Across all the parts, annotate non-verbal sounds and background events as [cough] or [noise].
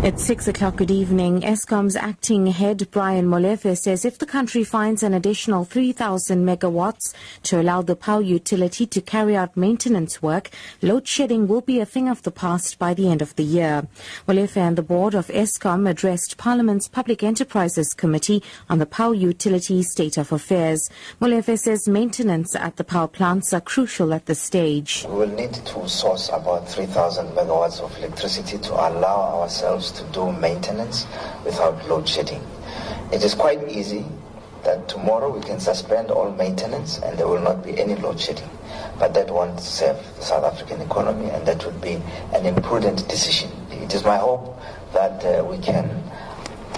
At 6 o'clock, good evening. Eskom's acting head, Brian Molefe, says if the country finds an additional 3,000 megawatts to allow the power utility to carry out maintenance work, load shedding will be a thing of the past by the end of the year. Molefe and the board of Eskom addressed Parliament's Public Enterprises Committee on the Power Utility State of Affairs. Molefe says maintenance at the power plants are crucial at this stage. We will need to source about 3,000 megawatts of electricity to allow ourselves to do maintenance without load shedding. It is quite easy that tomorrow we can suspend all maintenance and there will not be any load shedding. But that won't serve the South African economy and that would be an imprudent decision. It is my hope that uh, we can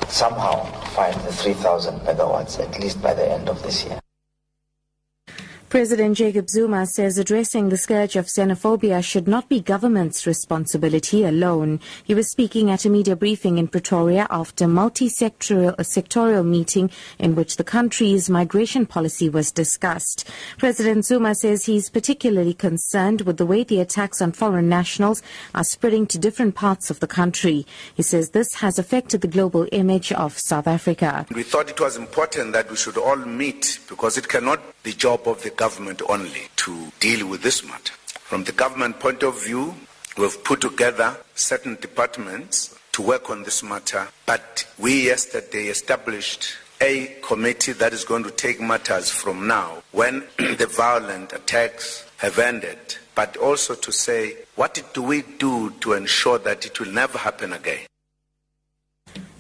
somehow find the 3,000 megawatts at least by the end of this year. President Jacob Zuma says addressing the scourge of xenophobia should not be government's responsibility alone. He was speaking at a media briefing in Pretoria after a multi-sectorial sectorial meeting in which the country's migration policy was discussed. President Zuma says he's particularly concerned with the way the attacks on foreign nationals are spreading to different parts of the country. He says this has affected the global image of South Africa. We thought it was important that we should all meet because it cannot the job of the government only to deal with this matter. From the government point of view, we've put together certain departments to work on this matter, but we yesterday established a committee that is going to take matters from now when [clears throat] the violent attacks have ended, but also to say what do we do to ensure that it will never happen again.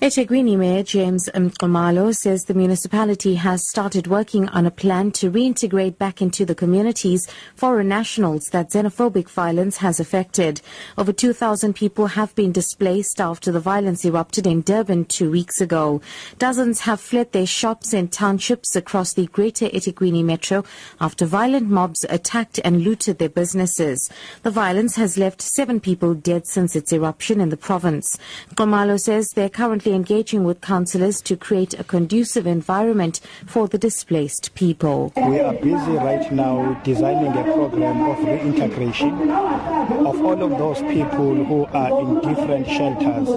eThekwini Mayor James Nxumalo says the municipality has started working on a plan to reintegrate back into the communities foreign nationals that xenophobic violence has affected. Over 2,000 people have been displaced after the violence erupted in Durban two weeks ago. Dozens have fled their shops and townships across the greater eThekwini metro after violent mobs attacked and looted their businesses. The violence has left seven people dead since its eruption in the province. Nxumalo says they're currently engaging with councillors to create a conducive environment for the displaced people. We are busy right now designing a program of reintegration of all of those people who are in different shelters,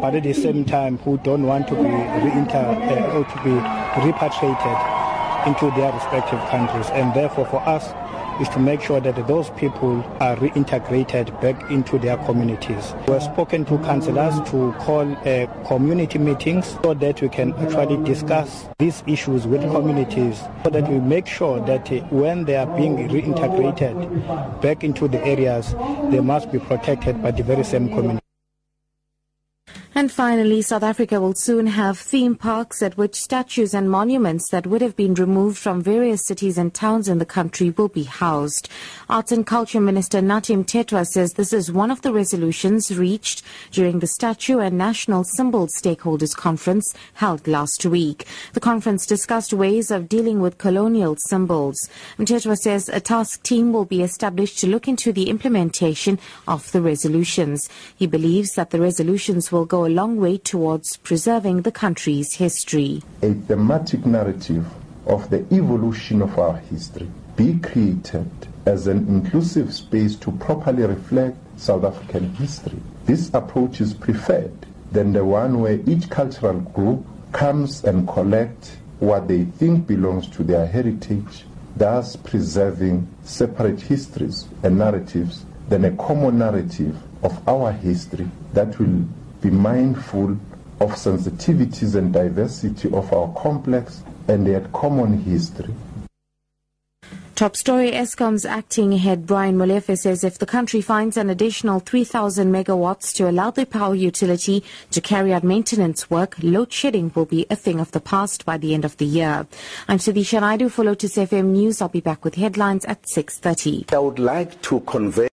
but at the same time who don't want to be reinter uh, or to be repatriated into their respective countries. And therefore, for us, is to make sure that those people are reintegrated back into their communities. We have spoken to councillors to call uh, community meetings so that we can actually discuss these issues with communities so that we make sure that uh, when they are being reintegrated back into the areas, they must be protected by the very same community. And finally, South Africa will soon have theme parks at which statues and monuments that would have been removed from various cities and towns in the country will be housed. Arts and Culture Minister Nathi Mthethwa says this is one of the resolutions reached during the Statue and National Symbol Stakeholders Conference held last week. The conference discussed ways of dealing with colonial symbols. Mthethwa says a task team will be established to look into the implementation of the resolutions. He believes that the resolutions will go a long way towards preserving the country's history. A thematic narrative of the evolution of our history be created as an inclusive space to properly reflect South African history. This approach is preferred than the one where each cultural group comes and collects what they think belongs to their heritage, thus preserving separate histories and narratives than a common narrative of our history that will be mindful of sensitivities and diversity of our complex and yet common history. Top story Eskom's acting head Brian Molefe says if the country finds an additional 3,000 megawatts to allow the power utility to carry out maintenance work, load shedding will be a thing of the past by the end of the year. I'm Sudhisha Naidu for Lotus FM News. I'll be back with headlines at 6.30. I would like to convey